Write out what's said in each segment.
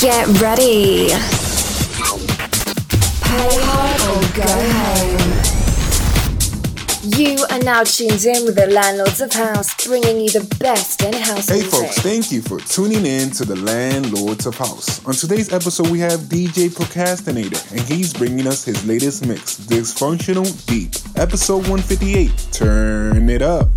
Get ready. Play hard or go home. You are now tuned in with the Landlords of House, bringing you the best in house Hey music. folks, thank you for tuning in to the Landlords of House. On today's episode, we have DJ ProCastroNator, and he's bringing us his latest mix, Dysfunctional Deep, episode 158. Turn it up.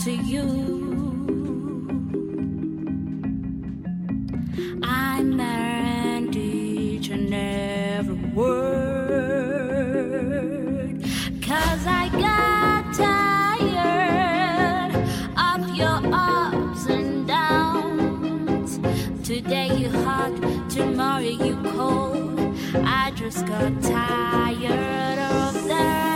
to you. I meant each and every word, cause I got tired of your ups and downs. Today you hot, tomorrow you cold. I just got tired of that.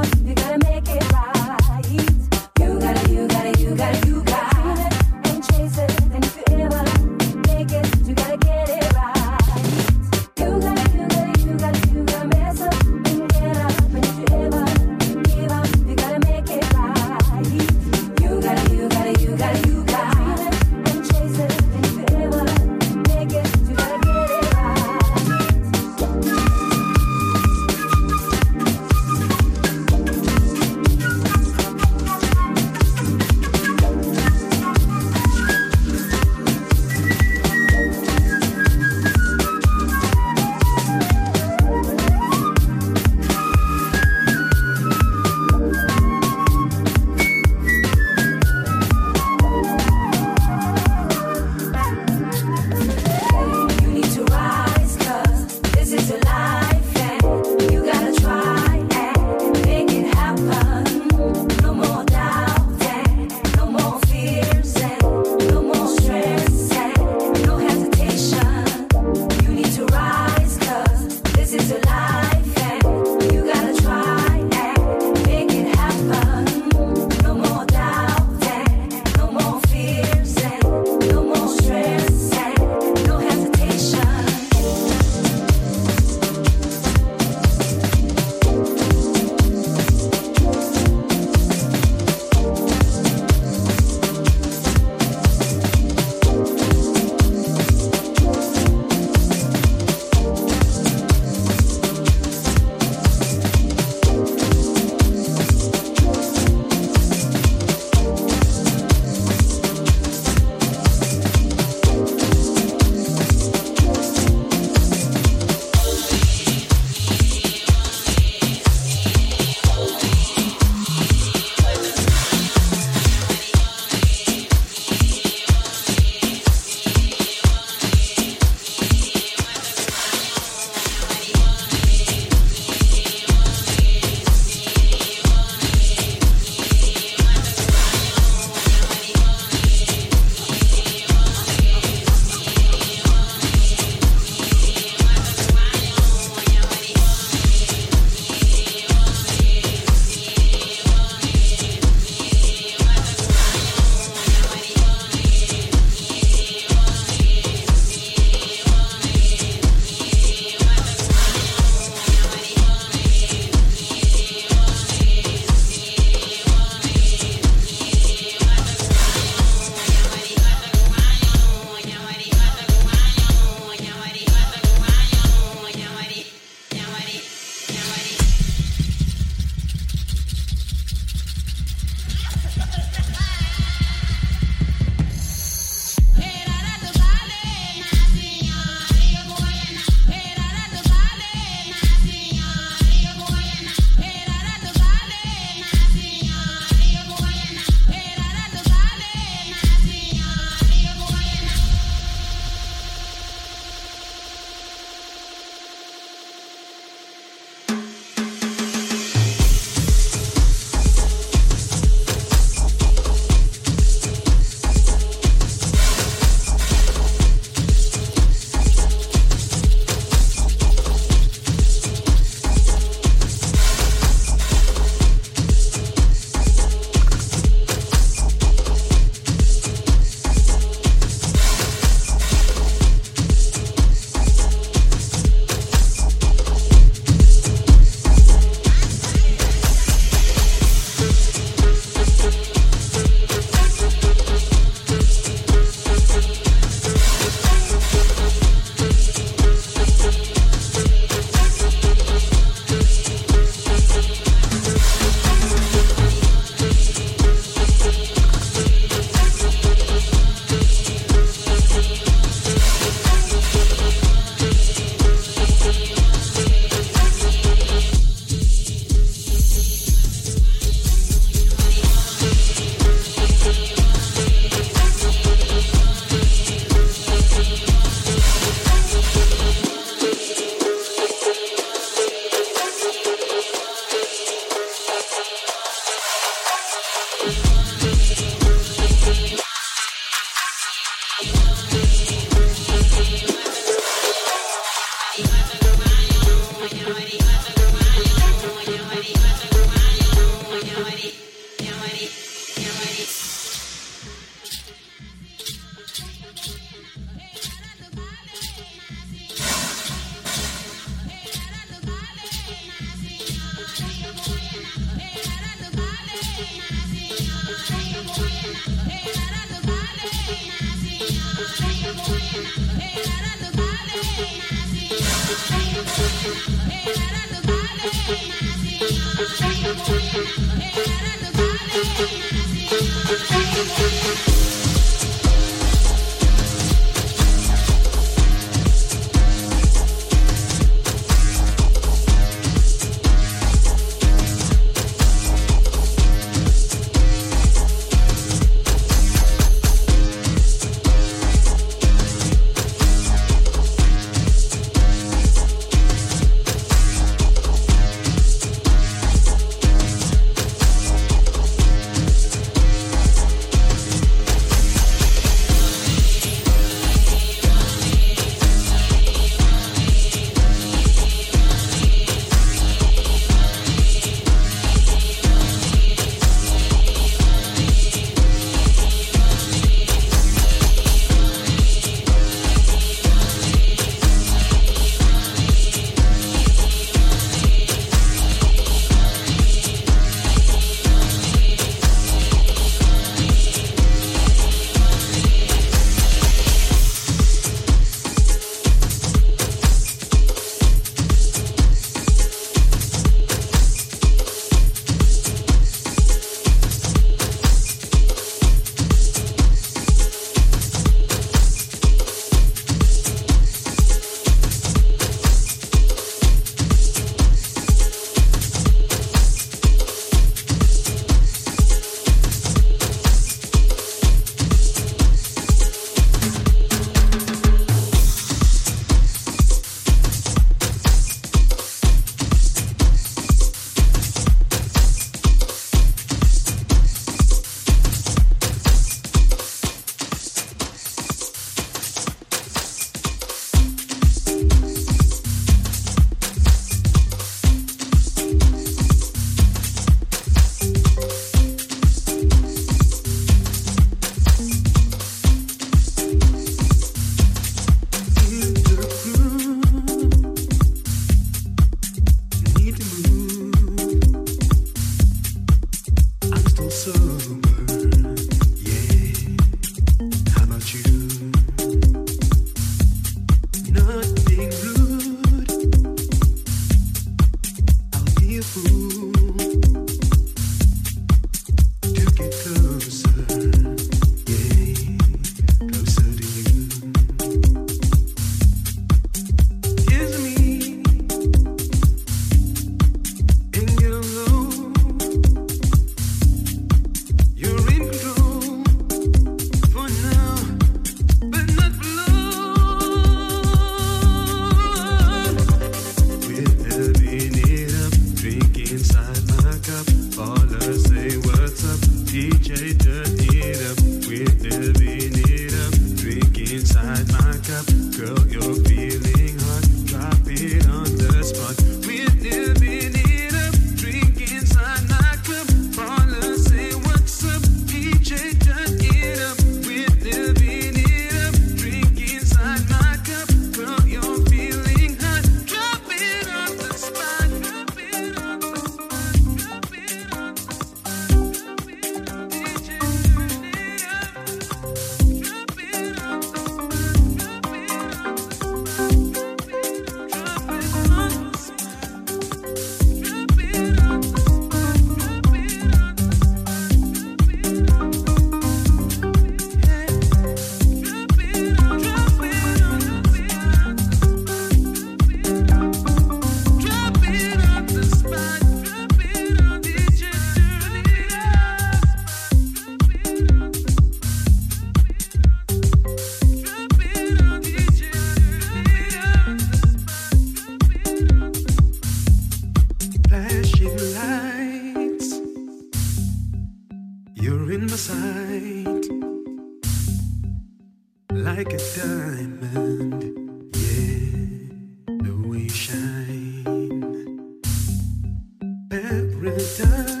Paradise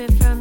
it from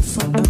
like you're in the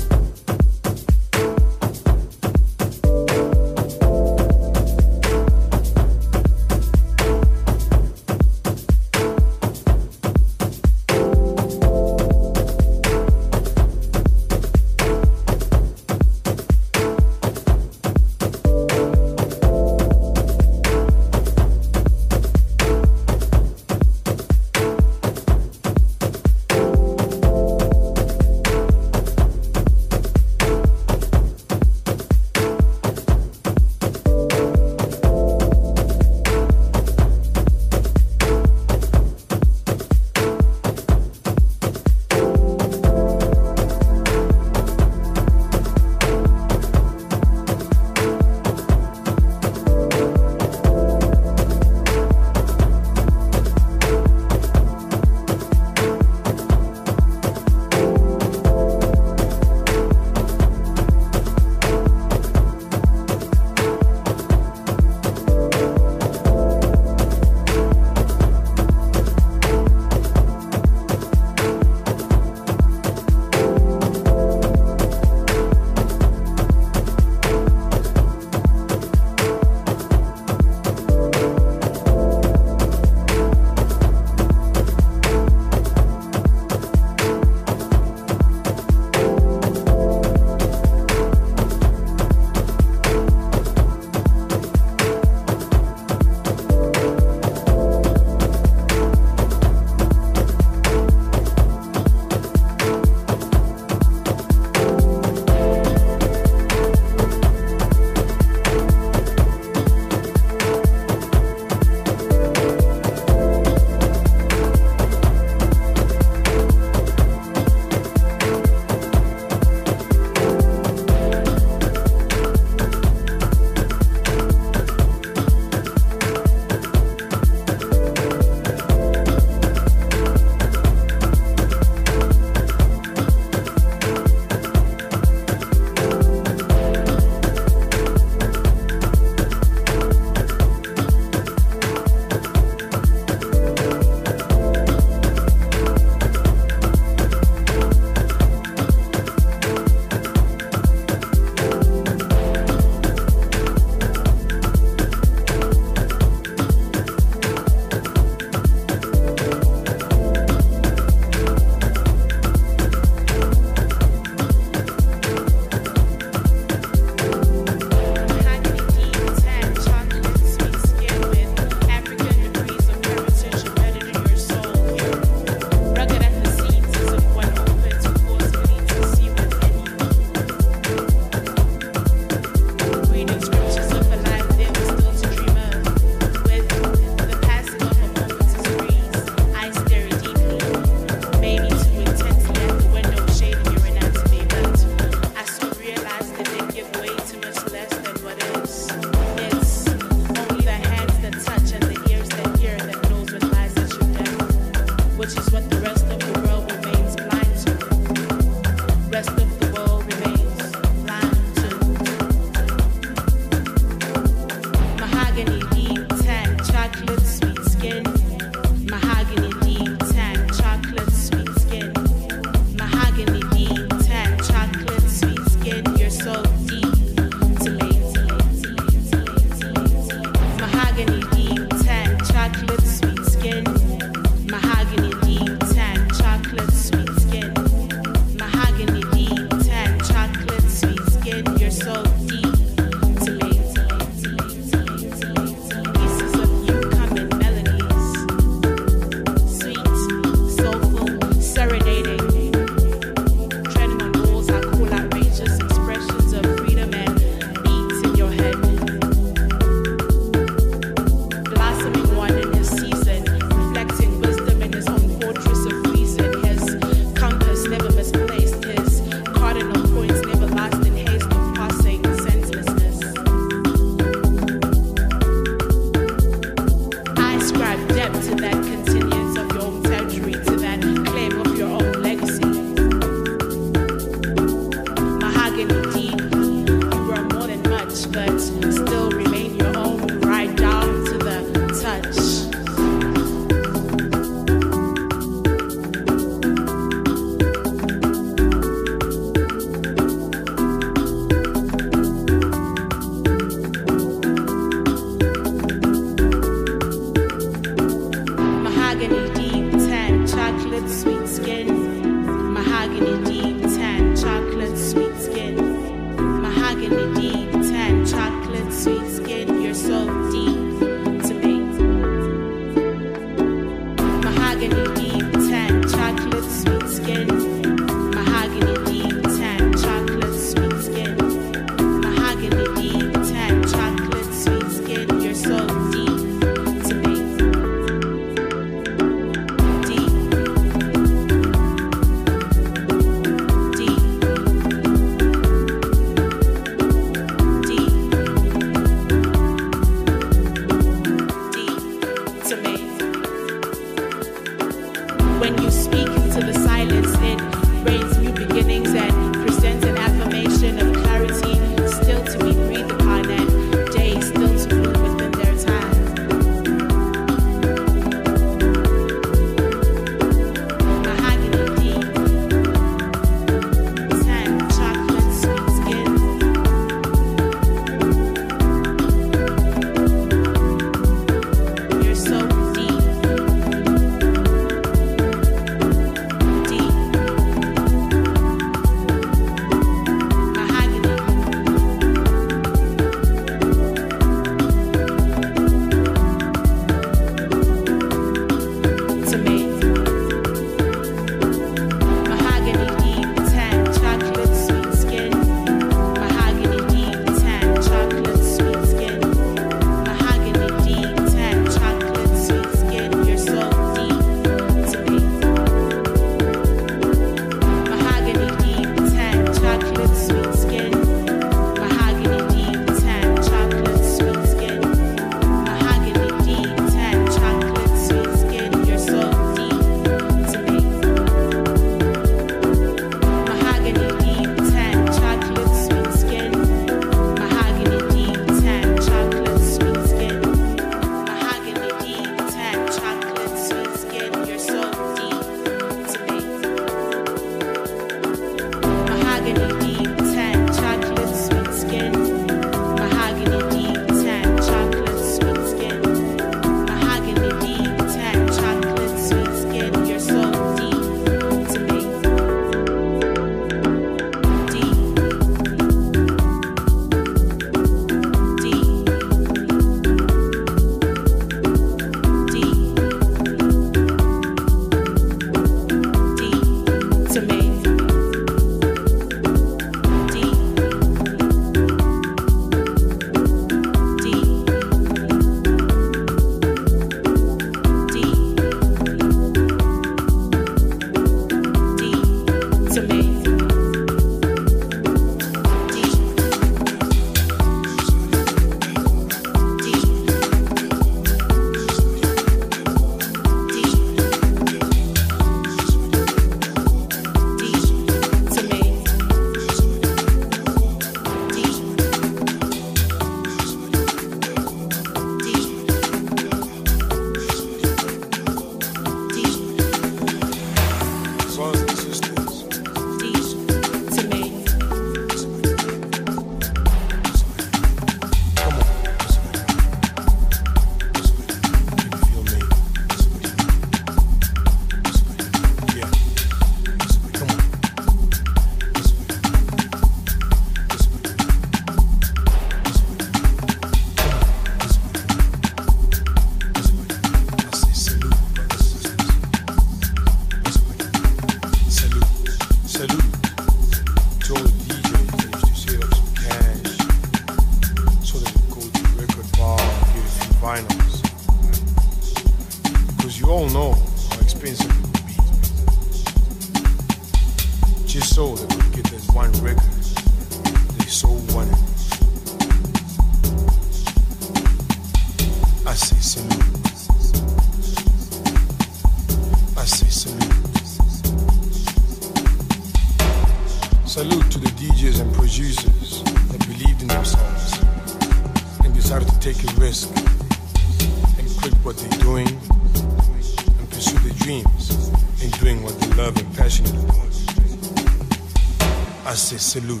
say salute.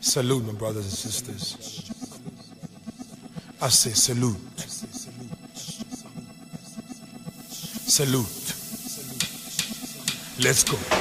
Salute, my brothers and sisters. I say salute. Salute. Let's go.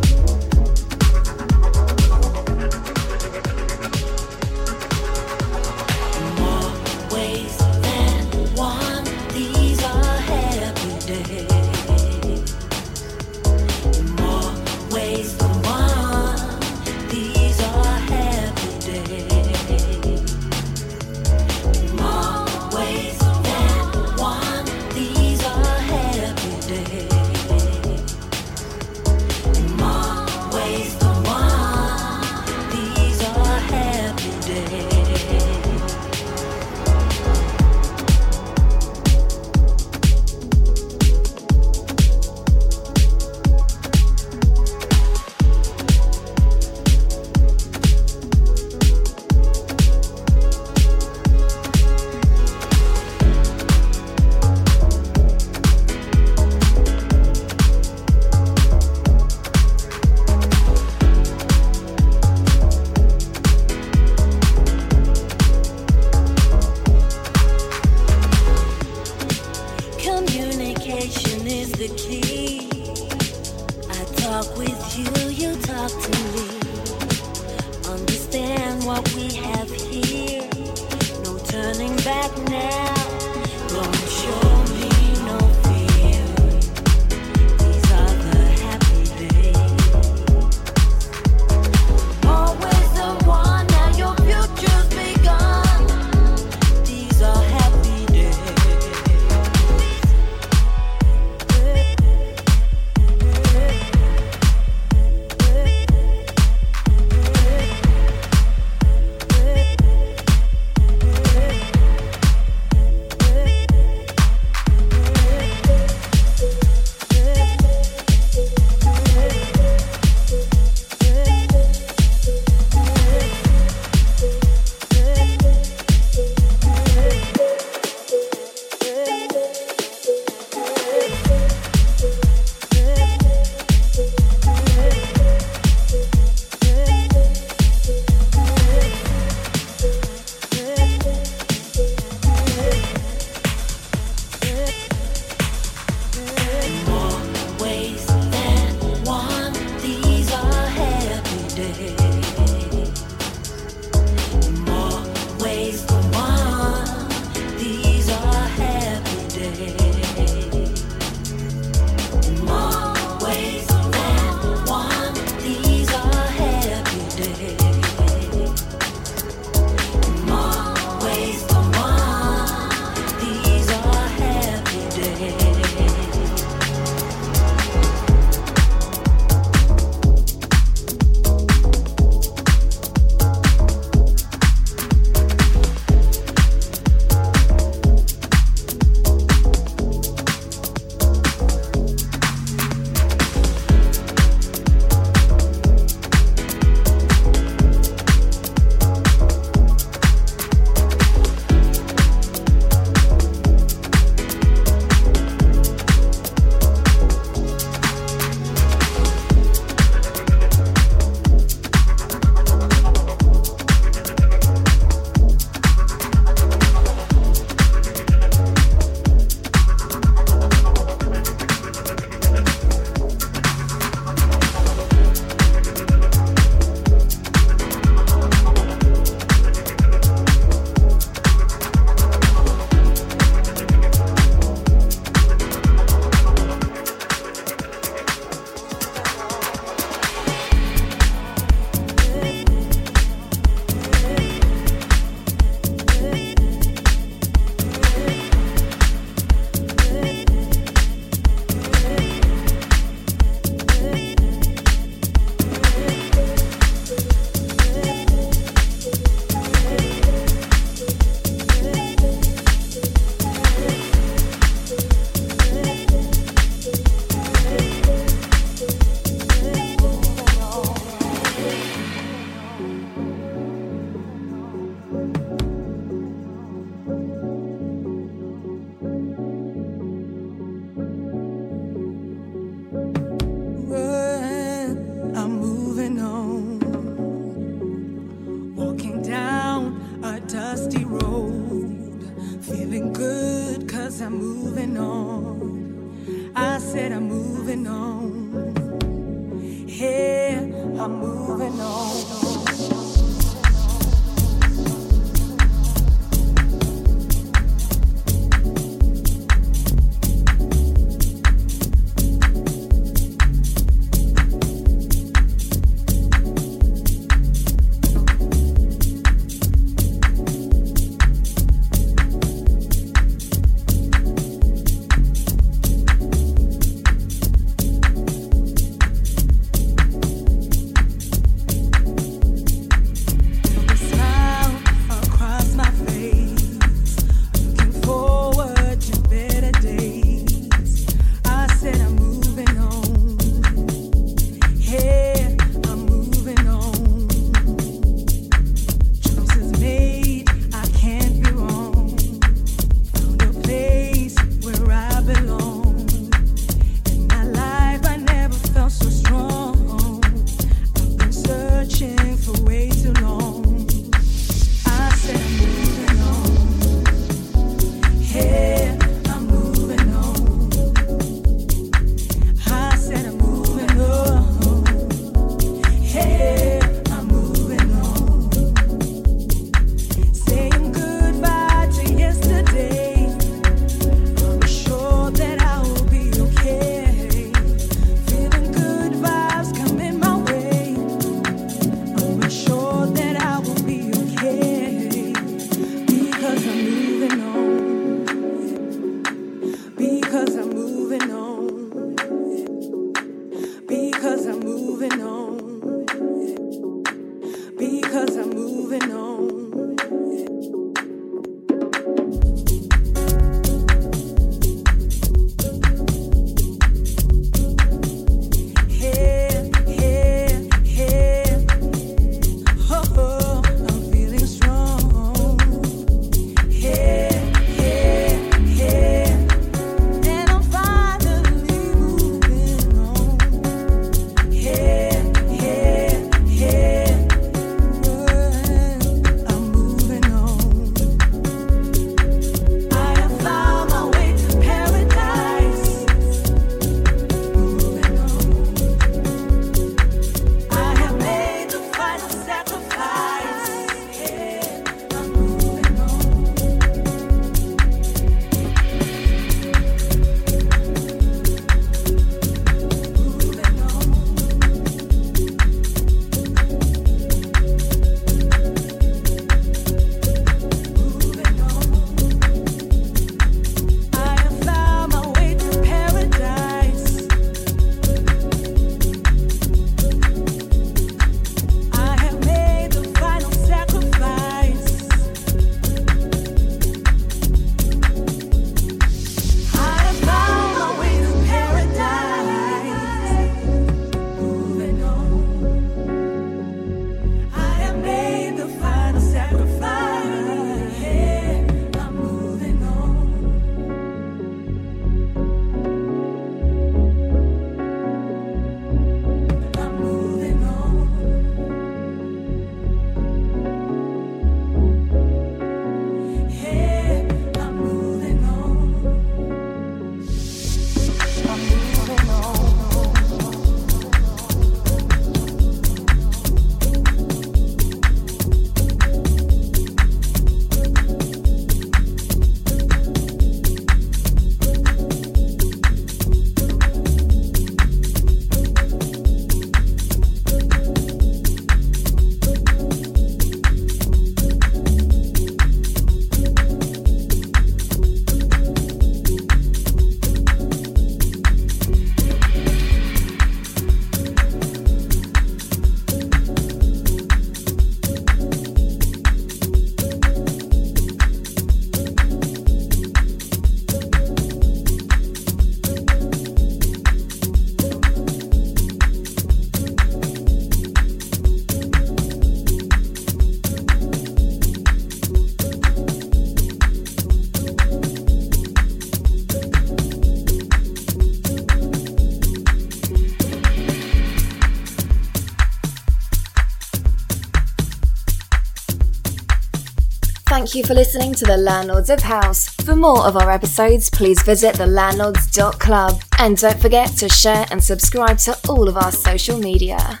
Thank you for listening to The Landlords of House. For more of our episodes, please visit thelandlords.club. And don't forget to share and subscribe to all of our social media.